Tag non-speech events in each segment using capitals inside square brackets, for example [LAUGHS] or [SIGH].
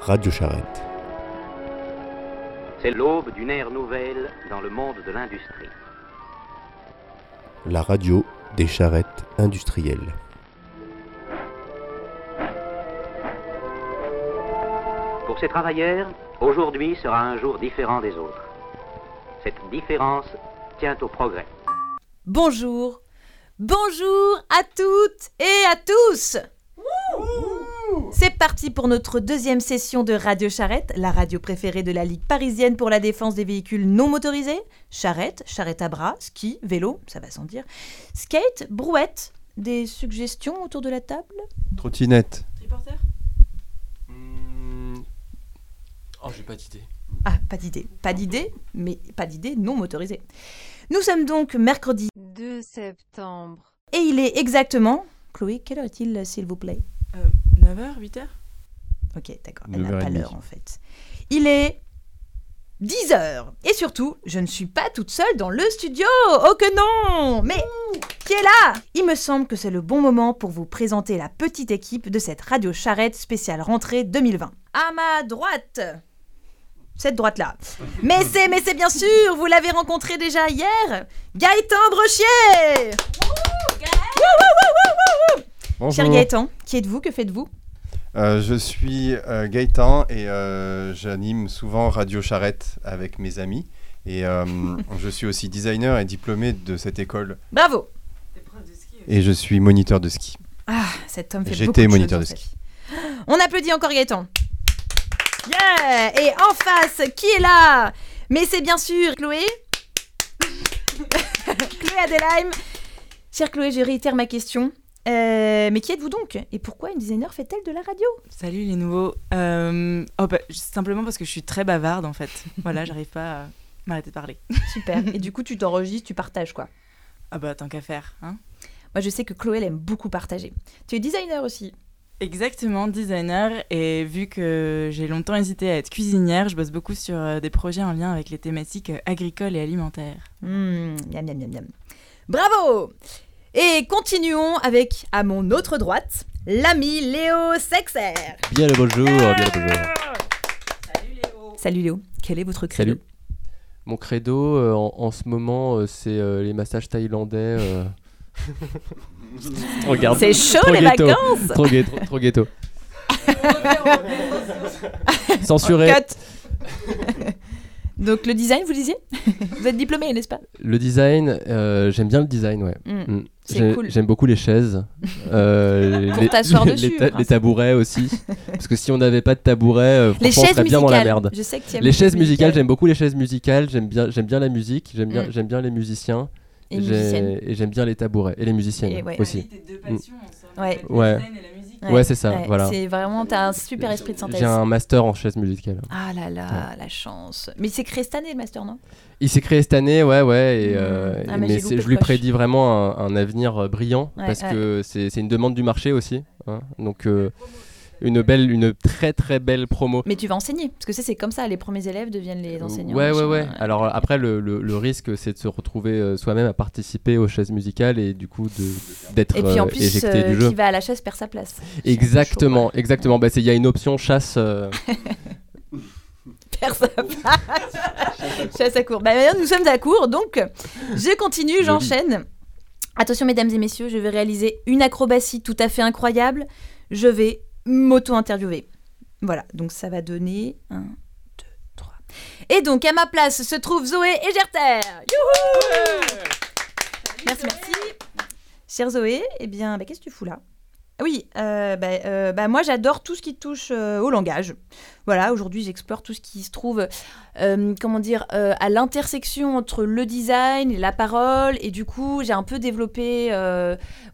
Radio Charrette. C'est l'aube d'une ère nouvelle dans le monde de l'industrie. La radio des charrettes industrielles. Pour ces travailleurs, aujourd'hui sera un jour différent des autres. Cette différence tient au progrès. Bonjour, bonjour à toutes et à tous. C'est parti pour notre deuxième session de Radio Charrette, la radio préférée de la Ligue parisienne pour la défense des véhicules non motorisés. Charrette, charrette à bras, ski, vélo, ça va sans dire. Skate, brouette. Des suggestions autour de la table? Trottinette. Reporter? Hmm. Oh, j'ai pas d'idée. Ah, pas d'idée. Pas d'idée, mais pas d'idée non motorisée. Nous sommes donc mercredi 2 septembre. et il est exactement. Chloé, quelle heure est-il, s'il vous plaît? 9h, 8h Ok, d'accord. Elle n'a pas 9h30. l'heure en fait. Il est 10 heures. Et surtout, je ne suis pas toute seule dans le studio. Oh que non Mais qui est là? Il me semble que c'est le bon moment pour vous présenter la petite équipe de cette radio charrette spéciale rentrée 2020. À ma droite cette droite-là. Mais c'est, mais c'est bien sûr, vous l'avez rencontré déjà hier, Gaëtan Brochier Bonjour. Cher Gaëtan, qui êtes-vous Que faites-vous? Euh, je suis euh, Gaëtan et euh, j'anime souvent Radio Charrette avec mes amis. Et [LAUGHS] je suis aussi designer et diplômé de cette école. Bravo Et je suis moniteur de ski. Ah, cet homme fait J'étais beaucoup de moniteur choses de ski. On applaudit encore Gaëtan. Yeah Et en face, qui est là? Mais c'est bien sûr Chloé. [LAUGHS] Chloé Adelheim. Chère Chloé, je réitère ma question. Euh, mais qui êtes-vous donc? Et pourquoi une designer fait-elle de la radio? Salut les nouveaux. Euh, oh, bah, simplement parce que je suis très bavarde en fait. Voilà, j'arrive pas à m'arrêter de parler. [LAUGHS] Super. Et du coup, tu t'enregistres, tu partages quoi Ah bah tant qu'à faire. Hein. Moi, je sais que Chloé, elle aime beaucoup partager. Tu es designer aussi. Exactement, designer. Et vu que j'ai longtemps hésité à être cuisinière, je bosse beaucoup sur euh, des projets en lien avec les thématiques euh, agricoles et alimentaires. Mmh, miam, miam, miam, miam. Bravo Et continuons avec, à mon autre droite, l'ami Léo Sexer. Bien le bonjour, bien le bonjour. Salut Léo, quel est votre credo? Salut. Mon credo euh, en, en ce moment, euh, c'est euh, les massages thaïlandais. [LAUGHS] Regarde. C'est chaud Trop les ghetto. vacances Trop, gay- trop, trop ghetto. [LAUGHS] Censuré. Cut Donc le design, vous disiez? Vous êtes diplômé, n'est-ce pas? Le design, euh, j'aime bien le design, ouais. Mm. Mm. C'est J'ai- cool. J'aime beaucoup les chaises. [LAUGHS] euh, Pour les, t'asseoir les- dessus, les ta- enfin, les c'est- tabourets aussi. Parce que si on n'avait pas de tabouret, euh, Les on serait bien dans la musicales. merde. Je sais que Les chaises musicales, musicales. j'aime beaucoup les chaises musicales. J'aime bien, j'aime bien la musique. J'aime bien, Mm. j'aime bien les musiciens. Et j'aime bien les tabourets et les musiciennes Et ouais. aussi. Ouais. Ouais. Ouais, c'est ça, voilà. C'est vraiment, t'as un super esprit de synthèse. J'ai un master en chaise musicale. Ah là là, la chance. Mais c'est créé cette année le master, non? Il s'est créé cette année, ouais, ouais. Et, Mm. euh, Ah, mais je lui prédis vraiment un, un avenir euh, brillant Ouais, parce ouais. que c'est c'est une demande du marché aussi. hein. Donc euh, une belle, une très très belle promo. Mais tu vas enseigner, parce que ça, c'est comme ça, les premiers élèves deviennent les enseignants. Ouais, ouais, ouais. Alors après, le, le- le risque, c'est de se retrouver euh, soi-même à participer aux chaises musicales et du coup d'être Et puis en euh, plus, éjecté euh, du jeu. qui va à la chaise perd sa place. Exactement, exactement. Bah, il y a une option chasse. euh, [LAUGHS] Perd sa place. Chasse à court. Bah, maintenant, nous sommes à court, donc je continue, j'enchaîne. Attention, mesdames et messieurs, je vais réaliser une acrobatie tout à fait incroyable. Je vais m'auto-interviewer. Voilà, donc ça va donner 1, 2, 3. Et donc, à ma place se trouve Zoé et Gerter. Youhou Merci, merci. Chère Zoé, eh bien, bah, qu'est-ce que tu fous là? Oui, euh, bah, euh, bah, moi j'adore tout ce qui touche euh, au langage. Voilà, aujourd'hui j'explore tout ce qui se trouve, euh, comment dire, à l'intersection entre le design et la parole. Et du coup, j'ai un peu développé,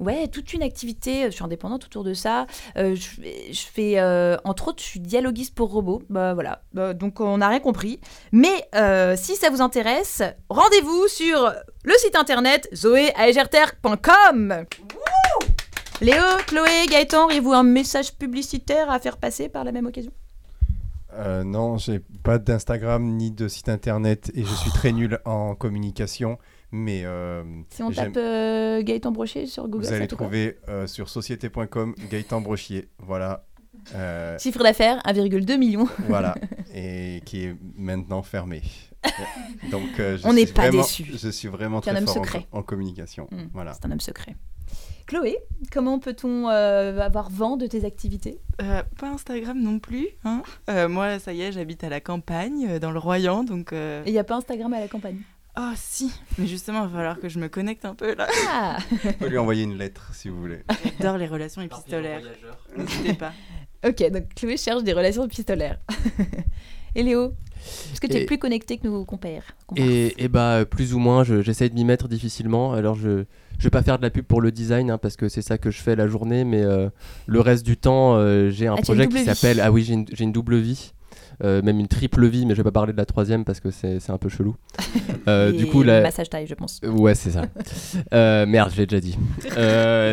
ouais, toute une activité. Je suis indépendante autour de ça. Je, fais- entre autres, je suis dialoguiste pour robots. Bah voilà. Donc on n'a rien compris. Mais si ça vous intéresse, rendez-vous sur le site internet zoéaegerter.com. Léo, Chloé, Gaëtan, auriez-vous un message publicitaire à faire passer par la même occasion? Euh, non, j'ai pas d'Instagram ni de site internet et je suis très nul en communication. Mais euh, Si on tape euh, Gaëtan Brochet sur Google, vous allez trouver euh, sur société.com Gaëtan Brochier. Voilà. Euh, Chiffre d'affaires 1,2 million. voilà. [LAUGHS] Et qui est maintenant fermé. [LAUGHS] Donc, je On n'est pas déçus. Je suis vraiment un homme fort secret. en, communication. Hmm, Voilà. C'est un homme secret. Chloé, comment peut-on euh, avoir vent de tes activités? Euh, pas Instagram non plus. hein. Euh, moi, ça y est, j'habite à la campagne, euh, dans le Royan, donc. euh, Et il n'y a pas Instagram à la campagne? Oh si, mais justement, il va falloir que je me connecte un peu là. Ah pouvez lui envoyer une lettre si vous voulez. J'adore les relations épistolaires. N'hésitez pas. [LAUGHS] Ok, donc Chloé cherche des relations épistolaires. [LAUGHS] Et Léo Est-ce que tu es Et- plus connecté que nos compères? Et, et bah plus ou moins, je- j'essaye de m'y mettre difficilement. Alors je je vais pas faire de la pub pour le design hein, parce que c'est ça que je fais la journée, mais euh, le reste du temps, euh, j'ai un Ah, projet qui s'appelle ah oui j'ai une, une double vie. Euh, même une triple vie, mais je vais pas parler de la troisième parce que c'est un peu chelou. [LAUGHS] Du coup, la... massage taille, je pense. Ouais, c'est ça. [LAUGHS] Merde, je l'ai déjà dit.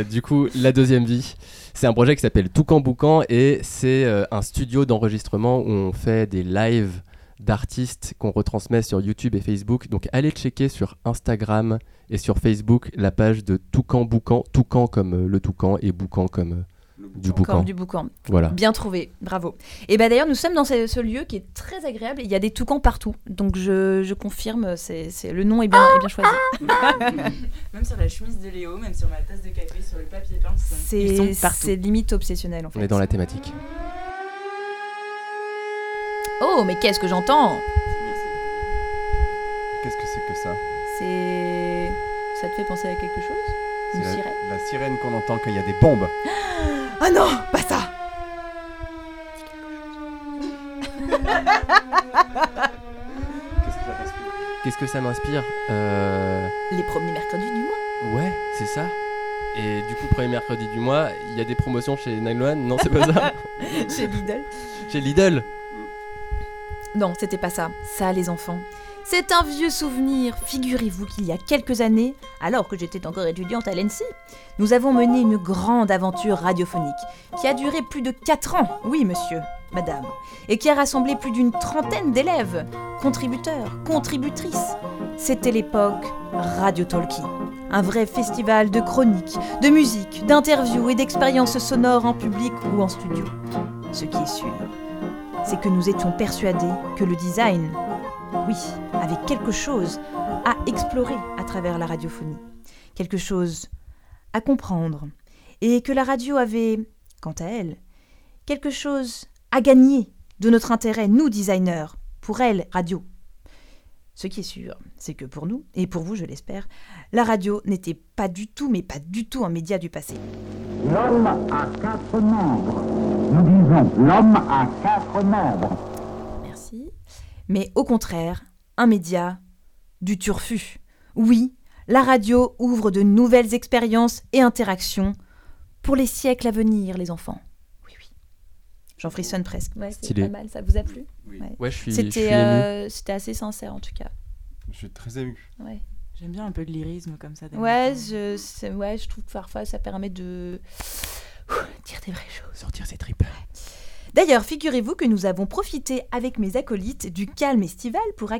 Du coup, la deuxième vie, c'est un projet qui s'appelle Toucan Boucan et c'est un studio d'enregistrement où on fait des lives d'artistes qu'on retransmet sur YouTube et Facebook. Donc allez checker sur Instagram et sur Facebook la page de Toucan Boucan, Toucan comme euh, le toucan et Boucan comme euh, du boucan. du boucan. Voilà. Bien trouvé, bravo. Et bah d'ailleurs, nous sommes dans ce, ce lieu qui est très agréable. Il y a des toucans partout, donc je, je confirme, c'est c'est- le nom est bien, est bien choisi. [LAUGHS] Même sur la chemise de Léo, même sur ma tasse de café, sur le papier peint, c'est limite obsessionnel en fait. On est dans la thématique. Oh, mais qu'est-ce que j'entends Qu'est-ce que c'est que ça C'est. Ça te fait penser à quelque chose Une C'est la, sirène la sirène qu'on entend quand il y a des bombes. [GASPS] Ah non, pas ça Qu'est-ce que ça t'inspire Qu'est-ce que ça m'inspire Euh, Les premiers mercredis du mois. Ouais, c'est ça. Et du coup, premier mercredi du mois, il y a des promotions chez 911 Non, c'est pas ça. [LAUGHS] Chez Lidl. chez Lidl. Non, c'était pas ça. Ça, les enfants. C'est un vieux souvenir. Figurez-vous qu'il y a quelques années, alors que j'étais encore étudiante à l'ENSI, nous avons mené une grande aventure radiophonique qui a duré plus de 4 ans, oui monsieur, madame, et qui a rassemblé plus d'une trentaine d'élèves, contributeurs, contributrices. C'était l'époque Radio Talkie, un vrai festival de chroniques, de musique, d'interviews et d'expériences sonores en public ou en studio. Ce qui est sûr, c'est que nous étions persuadés que le design, oui, avait quelque chose à explorer à travers la radiophonie, quelque chose à comprendre, et que la radio avait, quant à elle, quelque chose à gagner de notre intérêt, nous designers, pour elle, radio. Ce qui est sûr, c'est que pour nous, et pour vous je l'espère, la radio n'était pas du tout, mais pas du tout un média du passé. L'homme a quatre membres. Disons, l'homme a quatre membres. Merci. Mais au contraire, un média du turfu. Oui, la radio ouvre de nouvelles expériences et interactions pour les siècles à venir, les enfants. Oui, oui. J'en frissonne presque. Ouais, c'est pas mal, ça vous a plu? Ouais, je suis, je suis C'était ému. euh, c'était assez sincère en tout cas. Je suis très ému. Ouais, J'aime bien un peu de lyrisme comme ça. ouais, je, ouais, je trouve que parfois ça permet de dire des vraies choses. Sortir ses tripes. D'ailleurs, figurez-vous que nous avons profité avec mes acolytes du calme estival pour,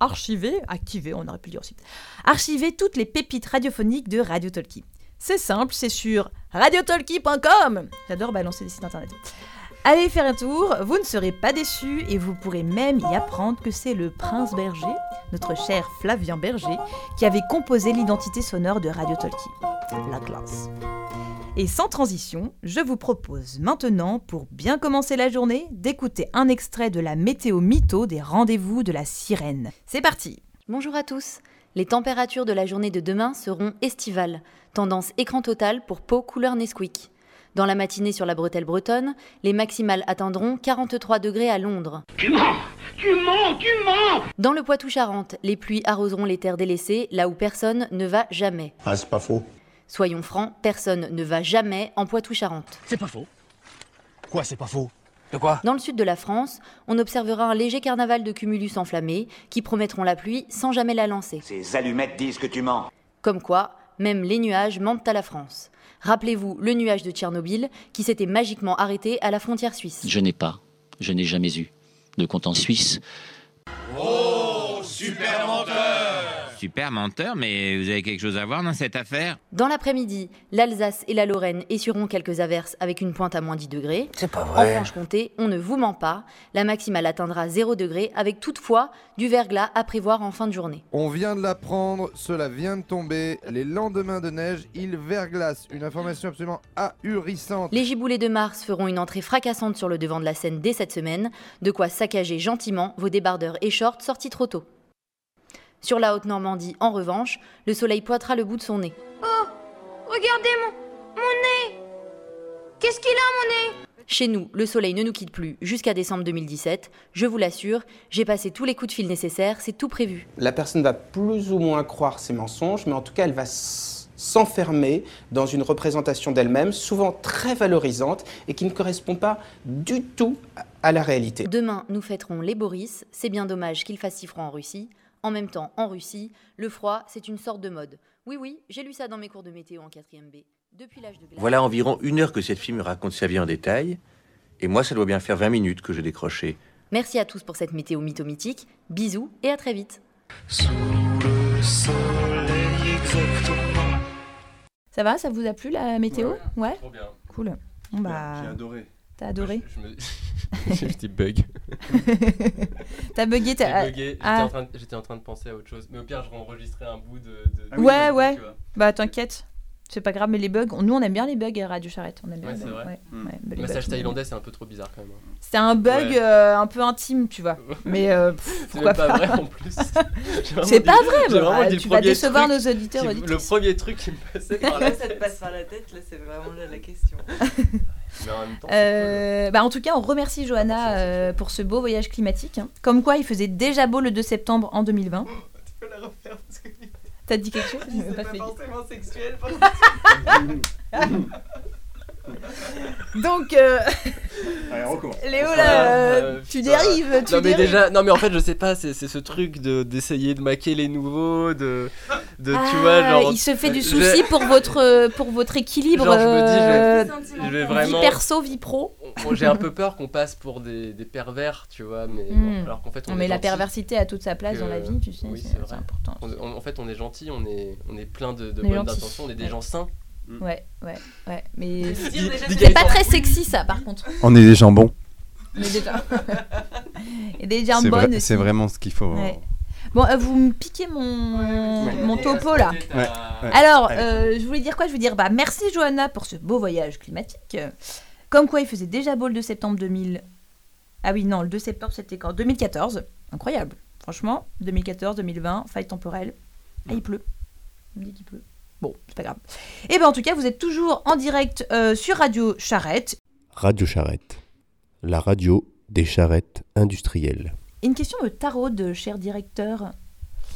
archiver, activer, on aurait pu dire aussi, archiver toutes les pépites radiophoniques de Radio Talkie. C'est simple, c'est sur radiotalkie.com. J'adore balancer des sites internet. Allez faire un tour, vous ne serez pas déçus et vous pourrez même y apprendre que c'est le prince Berger, notre cher Flavien Berger, qui avait composé l'identité sonore de Radio Talkie. La classe. Et sans transition, je vous propose maintenant, pour bien commencer la journée, d'écouter un extrait de la météo mytho des rendez-vous de la sirène. C'est parti Bonjour à tous. Les températures de la journée de demain seront estivales, tendance écran total pour peau couleur Nesquik. Dans la matinée sur la bretelle bretonne, les maximales atteindront 43 degrés à Londres. Tu mens Tu mens Tu mens Dans le Poitou-Charentes, les pluies arroseront les terres délaissées, là où personne ne va jamais. Ah, c'est pas faux. Soyons francs, personne ne va jamais en Poitou-Charentes. C'est pas faux. Quoi, c'est pas faux? De quoi? Dans le sud de la France, on observera un léger carnaval de cumulus enflammés qui promettront la pluie sans jamais la lancer. Ces allumettes disent que tu mens. Comme quoi, même les nuages mentent à la France. Rappelez-vous le nuage de Tchernobyl qui s'était magiquement arrêté à la frontière suisse. Je n'ai pas, je n'ai jamais eu de compte en Suisse. Oh, super menteur super menteur, mais vous avez quelque chose à voir dans cette affaire? Dans l'après-midi, l'Alsace et la Lorraine essuieront quelques averses avec une pointe à moins 10 degrés. C'est pas En vrai. Franche-Comté, on ne vous ment pas, la maximale atteindra 0 degré avec toutefois du verglas à prévoir en fin de journée. On vient de l'apprendre, cela vient de tomber. Les lendemains de neige, il verglace. Une information absolument ahurissante. Les giboulées de mars feront une entrée fracassante sur le devant de la scène dès cette semaine, de quoi saccager gentiment vos débardeurs et shorts sortis trop tôt. Sur la Haute-Normandie, en revanche, le soleil pointera le bout de son nez. Oh Regardez mon, mon nez Qu'est-ce qu'il a, mon nez? Chez nous, le soleil ne nous quitte plus jusqu'à décembre 2017. Je vous l'assure, j'ai passé tous les coups de fil nécessaires, c'est tout prévu. La personne va plus ou moins croire ses mensonges, mais en tout cas, elle va s'enfermer dans une représentation d'elle-même, souvent très valorisante et qui ne correspond pas du tout à- à la réalité. Demain, nous fêterons les Boris. C'est bien dommage qu'il fasse si froid en Russie. En même temps, en Russie, le froid, c'est une sorte de mode. Oui, oui, j'ai lu ça dans mes cours de météo en 4ème B. Depuis l'âge de glace. Voilà environ une heure que cette fille me raconte sa vie en détail, et moi ça doit bien faire 20 minutes que j'ai décroché. Merci à tous pour cette météo mythomitique. Bisous et à très vite. Ça va Ça vous a plu la météo? Ouais. Trop bien. Cool. Bon, bah. J'ai adoré. T'as adoré Je me- [LAUGHS] J'ai un petit bug. [LAUGHS] T'as bugué, t'as- j'étais ah. en train de- J'étais en train de penser à autre chose. Mais au pire, je enregistrerai un bout de. Ah de- Ouais, de- ouais. tu. Bah t'inquiète. C'est pas grave, mais les bugs, on- nous on aime bien les bugs à Radio Charrette. On aime bien Ouais, les c'est bugs. vrai. Ouais, Mm. ouais, bah, les Massage bugs, thaïlandais, c'est un peu trop bizarre quand même. hein. C'était un bug Ouais. euh, un peu intime, tu vois. Mais euh, pff, [LAUGHS] C'est pourquoi pas vrai en plus. C'est pas vrai, j'ai bah, vraiment dit le tu vas premier décevoir truc nos auditeurs. Le premier truc qui me passait par la Là, ça te passe par la tête, là, c'est vraiment là la question. Mais en même temps, Euh, bah, en tout cas, on remercie Johanna euh, pour ce beau voyage climatique. hein. Comme quoi, il faisait déjà beau le 2 septembre en 2020. Tu peux la refaire parce que T'as dit quelque chose? [LAUGHS] C'est pas forcément sexuel. [LAUGHS] Donc, euh, Allez. Léo, Ah, là, euh, tu dérives, tu non, mais dérives. déjà, non mais en fait je sais pas, c'est c'est ce truc de d'essayer de maquer les nouveaux, de, de tu vois Ah, genre. il se fait du souci pour votre, pour votre équilibre Genre, je me dis, euh, je vais, je vais vraiment. vie perso, vie pro. Bon, J'ai un peu peur qu'on passe pour des, des pervers, tu vois, mais bon, Hmm. alors qu'en fait on Non, est mais la perversité a toute sa place que- dans la vie, tu sais, oui, c'est- important. On- on- en fait, on est gentil, on est, on est plein de, de bonnes intentions, on est des Ouais. gens sains. Ouais, ouais, ouais. Mais c'est pas très sexy, ça, par contre. On est des jambons. On est déjà. [LAUGHS] Et des C'est jambes vrai- c'est vraiment ce qu'il faut. Ouais. Bon, euh, vous me piquez mon, mon topo là. Ouais, ouais. Alors, euh, je voulais dire quoi? Je voulais dire bah, merci Johanna pour ce beau voyage climatique. Comme quoi, il faisait déjà beau le 2 septembre 2000. Ah oui, non, le 2 septembre c'était quand? 2014. Incroyable. Franchement, 2014, 2020, faille temporelle. Ah, il pleut. On me dit qu'il pleut. Bon, c'est pas grave. Et ben en tout cas, vous êtes toujours en direct euh, sur Radio Charrette. Radio Charrette, la radio des charrettes industrielles. Une question me taraude, cher directeur.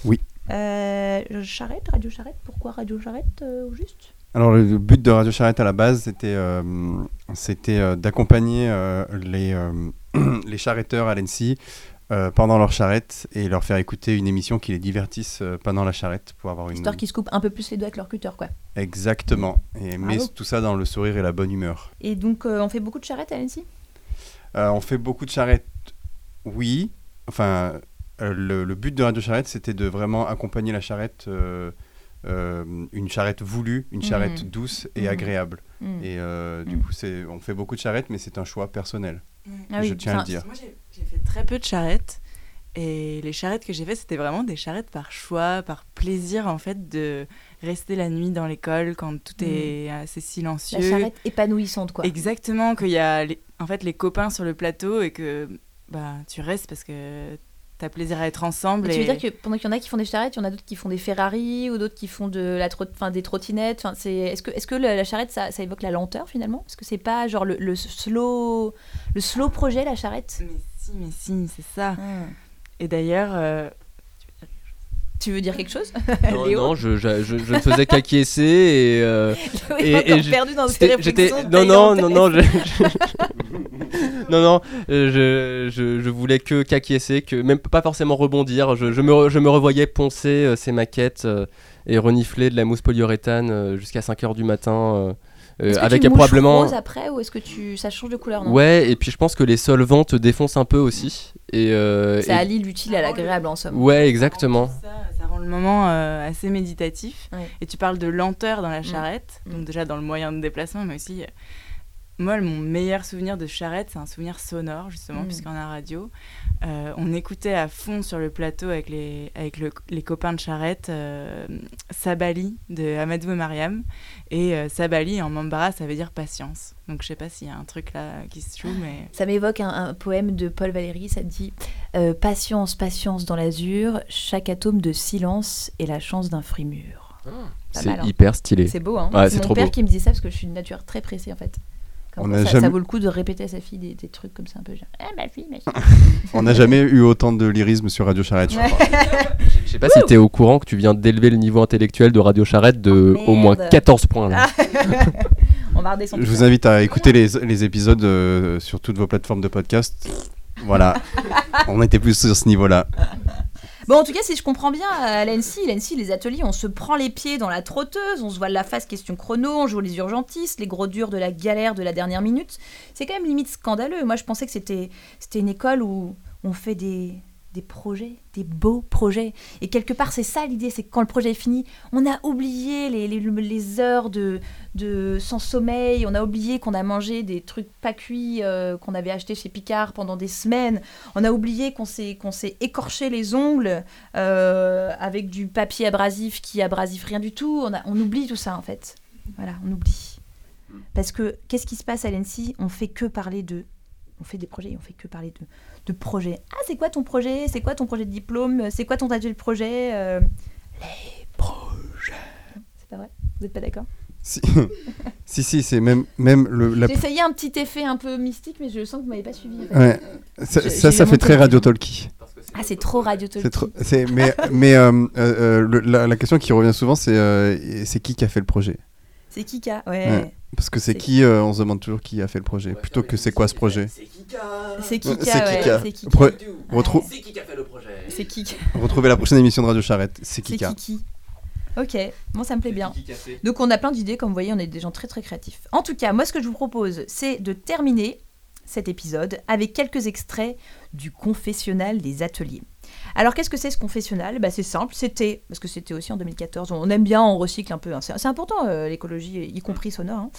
Oui. Euh, Charrette, Radio Charrette, pourquoi Radio Charrette euh, au juste? Alors le, but de Radio Charrette à la base, c'était euh, c'était euh, d'accompagner euh, les, euh, [CLEARS THROAT] les charretteurs à l'ENSI euh, pendant leur charrette et leur faire écouter une émission qui les divertisse euh, pendant la charrette pour avoir une... Histoire qu'ils se coupent un peu plus les doigts avec leur cutter, quoi. Exactement. Et, mais tout ça dans le sourire et la bonne humeur. Et donc, euh, on fait beaucoup de charrettes à l'ENSI on fait beaucoup de charrettes, oui. Enfin, euh, le, le but de Radio Charrette, c'était de vraiment accompagner la charrette, euh, euh, une charrette voulue, une charrette Mhm. douce et Mhm. agréable. Mhm. Et euh, du coup, c'est, on fait beaucoup de charrettes, mais c'est un choix personnel. Ah oui, Je tiens à le dire. Moi, j'ai j'ai fait très peu de charrettes. Et les charrettes que j'ai fait, c'était vraiment des charrettes par choix, par plaisir, en fait, de rester la nuit dans l'école quand tout Mm. est assez silencieux. La charrette épanouissante, quoi. Exactement, qu'il y a les- en fait les copains sur le plateau et que bah, tu restes parce que tu as plaisir à être ensemble. Et tu veux dire que pendant qu'il y en a qui font des charrettes, il y en a d'autres qui font des Ferrari ou d'autres qui font de la trot- enfin, des trottinettes. Enfin, c'est... Est-ce que, est-ce que la, charrette, ça, ça évoque la lenteur finalement? Est-ce que c'est pas genre le, le slow, le slow projet, la charrette? Mais si, mais si, c'est ça. Ah. Et d'ailleurs, euh, Tu veux dire quelque chose? [LAUGHS] Non, Léo non, je, je, je, je ne faisais qu'acquiescer et. euh, [LAUGHS] encore je- perdu dans ses réflexions Non, non, non, non, je- [LAUGHS] non, non, euh, je, je, je voulais que qu'acquiescer, que même pas forcément rebondir. Je, je me, re- je me revoyais poncer euh, ces maquettes euh, et renifler de la mousse polyuréthane jusqu'à 5h du matin. euh, avec tu probablement. rose après ou est-ce que tu ça change de couleur non? Ouais, et puis je pense que les solvants te défoncent un peu aussi. Et, euh, Ça et- allie l'utile à l'agréable en somme. Ouais, exactement. Ça rend le moment euh, assez méditatif. Ouais. Et tu parles de lenteur dans la Mm. charrette, donc déjà dans le moyen de déplacement, mais aussi. euh, Moi, mon meilleur souvenir de charrette, c'est un souvenir sonore, justement, Mm. puisqu'en a radio. Euh, on écoutait à fond sur le plateau avec les, avec le- les copains de charrette euh, Sabali de Amadou et Mariam. Et euh, Sabali en Mambara, ça veut dire patience. Donc je sais pas s'il y a un truc là qui se joue, mais. [LAUGHS] Ça m'évoque un, un poème de Paul Valéry, ça dit euh, Patience, patience dans l'azur, chaque atome de silence est la chance d'un fruit mûr. Pas C'est hein. hyper stylé. C'est beau, hein Ouais, C'est c'est mon trop père beau. qui me dit ça parce que je suis une nature très pressée en fait. Comme On ça, jamais- ça vaut le coup de répéter à sa fille des, des trucs comme ça un peu genre Eh ma fille, ma fille. [LAUGHS] On n'a jamais eu autant de lyrisme sur Radio Charrette, je crois. Je sais pas si t'es au courant que tu viens d'élever le niveau intellectuel de Radio Charrette de au moins Oh, Merde. 14 points. Là. [LAUGHS] On va redescendre. Je vous invite à écouter les, les épisodes euh, sur toutes vos plateformes de podcast. Voilà. [LAUGHS] On était plus sur ce niveau-là. Bon, en tout cas, si je comprends bien, à l'ENSI, l'ENSI, les ateliers, on se prend les pieds dans la trotteuse, on se voile la face question chrono, on joue les urgentistes, les gros durs de la galère de la dernière minute. C'est quand même limite scandaleux. Moi, je pensais que c'était une école où on fait des, des projets, des beaux projets. Et quelque part, c'est ça l'idée, c'est que quand le projet est fini, on a oublié les, les, les heures de, de sans sommeil, on a oublié qu'on a mangé des trucs pas cuits euh, qu'on avait achetés chez Picard pendant des semaines, on a oublié qu'on s'est qu'on s'est écorché les ongles euh, avec du papier abrasif qui abrasif rien du tout. On, a, on oublie tout ça en fait. Voilà, on oublie. Parce que qu'est-ce qui se passe à l'ENSI On fait que parler de. On fait des projets, on fait que parler de, de projets. Ah, c'est quoi ton projet? C'est quoi ton projet de diplôme? C'est quoi ton atelier de projet Euh, Les projets. C'est pas vrai? Vous n'êtes pas d'accord? Si, [LAUGHS] si, si, c'est même, même le, la... J'ai essayé un petit effet un peu mystique, mais je sens que vous m'avez pas suivi. Ouais. Ça, J'ai- ça, j'ai ça fait très radio talkie. Ah, c'est trop radio C'est trop, c'est, mais [LAUGHS] mais euh, euh, euh, le- la, la question qui revient souvent, c'est euh, c'est qui qui a fait le projet? C'est Kika, ouais. Ouais. Parce que c'est qui, euh, on se demande toujours qui a fait le projet, plutôt que c'est quoi ce projet. C'est Kika, C'est ouais, Kika. c'est Kika. Retrou- C'est qui qui a fait le projet C'est Kika. Retrouvez la prochaine émission de Radio Charrette, c'est C'est Kika. Kiki. Ok, moi ça me plaît bien. Donc on a plein d'idées, comme vous voyez, on est des gens très très créatifs. En tout cas, moi ce que je vous propose, c'est de terminer cet épisode avec quelques extraits du confessionnal des ateliers. Alors qu'est-ce que c'est ce confessionnal? Bah, C'est simple, c'était, parce que c'était aussi en 2014, on aime bien, on recycle un peu, hein. c'est important euh, l'écologie, y compris sonore. hein.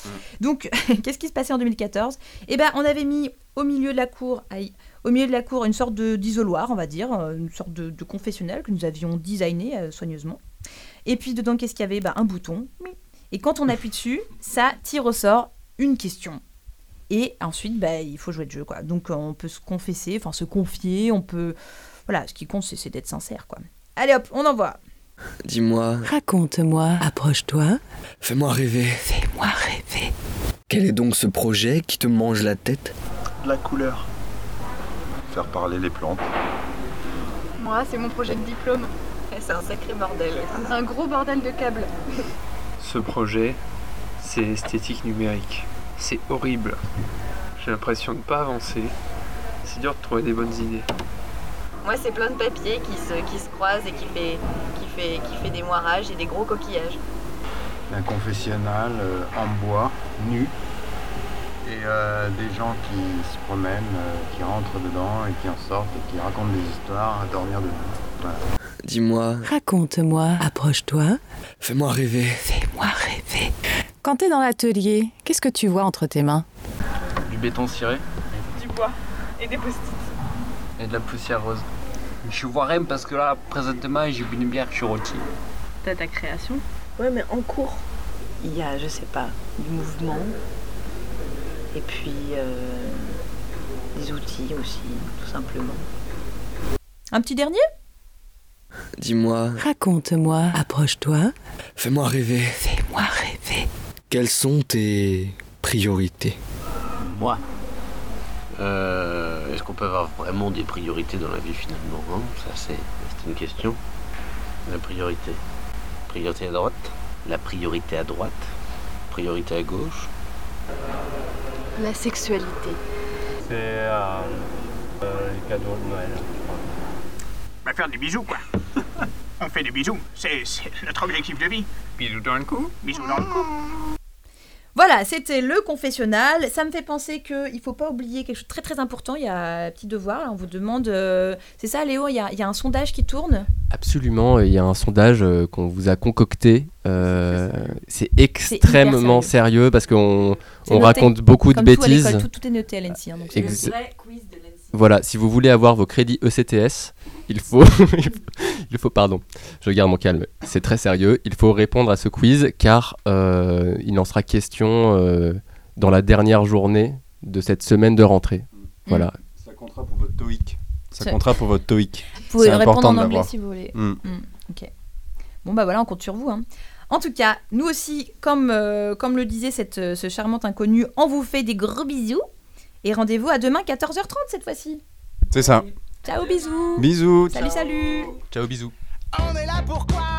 Donc [LAUGHS] qu'est-ce qui se passait en 2014 Eh ben on avait mis au milieu de la cour, aïe, au milieu de la cour une sorte de- d'isoloir, on va dire, euh, une sorte de, de confessionnal que nous avions designé euh, soigneusement. Et puis dedans, qu'est-ce qu'il y avait? Bah, Un bouton. Et quand on appuie dessus, ça tire au sort une question. Et ensuite, bah, il faut jouer le jeu. Quoi. Donc on peut se confesser, enfin se confier, on peut... Voilà, ce qui compte, c'est d'être sincère. quoi. Allez hop, on envoie. Dis-moi, Raconte-moi, approche-toi. fais-moi rêver. Fais-moi rêver. Quel est donc ce projet qui te mange la tête? La couleur. Faire parler les plantes. Moi, c'est mon projet de diplôme. C'est un sacré bordel. Un gros bordel de câbles. Ce projet, c'est esthétique numérique. C'est horrible. J'ai l'impression de pas avancer. C'est dur de trouver des bonnes idées. Moi, c'est plein de papier qui se, qui se croisent et qui fait, qui, fait, qui fait des moirages et des gros coquillages. Un confessionnal euh, en bois, nu. Et euh, des gens qui se promènent, euh, qui rentrent dedans et qui en sortent et qui racontent des histoires à dormir dedans. Voilà. Dis-moi, Raconte-moi, approche-toi. fais-moi rêver. Fais-moi rêver. Quand t'es dans l'atelier, qu'est-ce que tu vois entre tes mains? Du béton ciré Du bois et des post et de la poussière rose. Je vois rien parce que là, présentement, j'ai bu une bière, je suis rôti. T'as ta création Ouais, mais en cours, il y a, je sais pas, du mouvement. Et puis euh, des outils aussi, tout simplement. Un petit dernier? Dis-moi, Raconte-moi, approche-toi. fais-moi rêver. Fais-moi rêver. Quelles sont tes priorités? Moi Est-ce qu'on peut avoir vraiment des priorités dans la vie finalement hein? Ça c'est c'est une question. La priorité. Priorité à droite La priorité à droite Priorité à gauche La sexualité. C'est euh, les cadeaux de Noël. Bah, faire des bisous, quoi. [LAUGHS] On fait des bisous. C'est c'est notre objectif de vie. Bisous dans le cou, bisous dans le cou. Voilà, c'était le confessionnal. Ça me fait penser qu'il ne faut pas oublier quelque chose de très très important. Il y a un petit devoir. là, on vous demande. euh, c'est ça, Léo Il y, a, il y a un sondage qui tourne? Absolument, il y a un sondage euh, qu'on vous a concocté. euh, c'est extrêmement sérieux. sérieux parce qu'on on raconte beaucoup de Comme bêtises. Tout, tout est noté à l'ENSI. hein, Voilà, si vous voulez avoir vos crédits ECTS, [LAUGHS] il faut, il faut, pardon, je garde mon calme, c'est très sérieux, il faut répondre à ce quiz car euh, il en sera question euh, dans la dernière journée de cette semaine de rentrée. Voilà. Ça comptera pour votre TOEIC. Ça comptera pour votre TOEIC. Vous pouvez répondre en anglais si vous voulez. Mm. Mm, ok. Bon bah voilà, on compte sur vous. hein. En tout cas, nous aussi, comme, euh, comme le disait cette, ce charmant inconnu, on vous fait des gros bisous. Et rendez-vous à demain 14h30 cette fois-ci. C'est ça. Ciao, bisous. Bisous. Salut, salut. Ciao, bisous. On est là pourquoi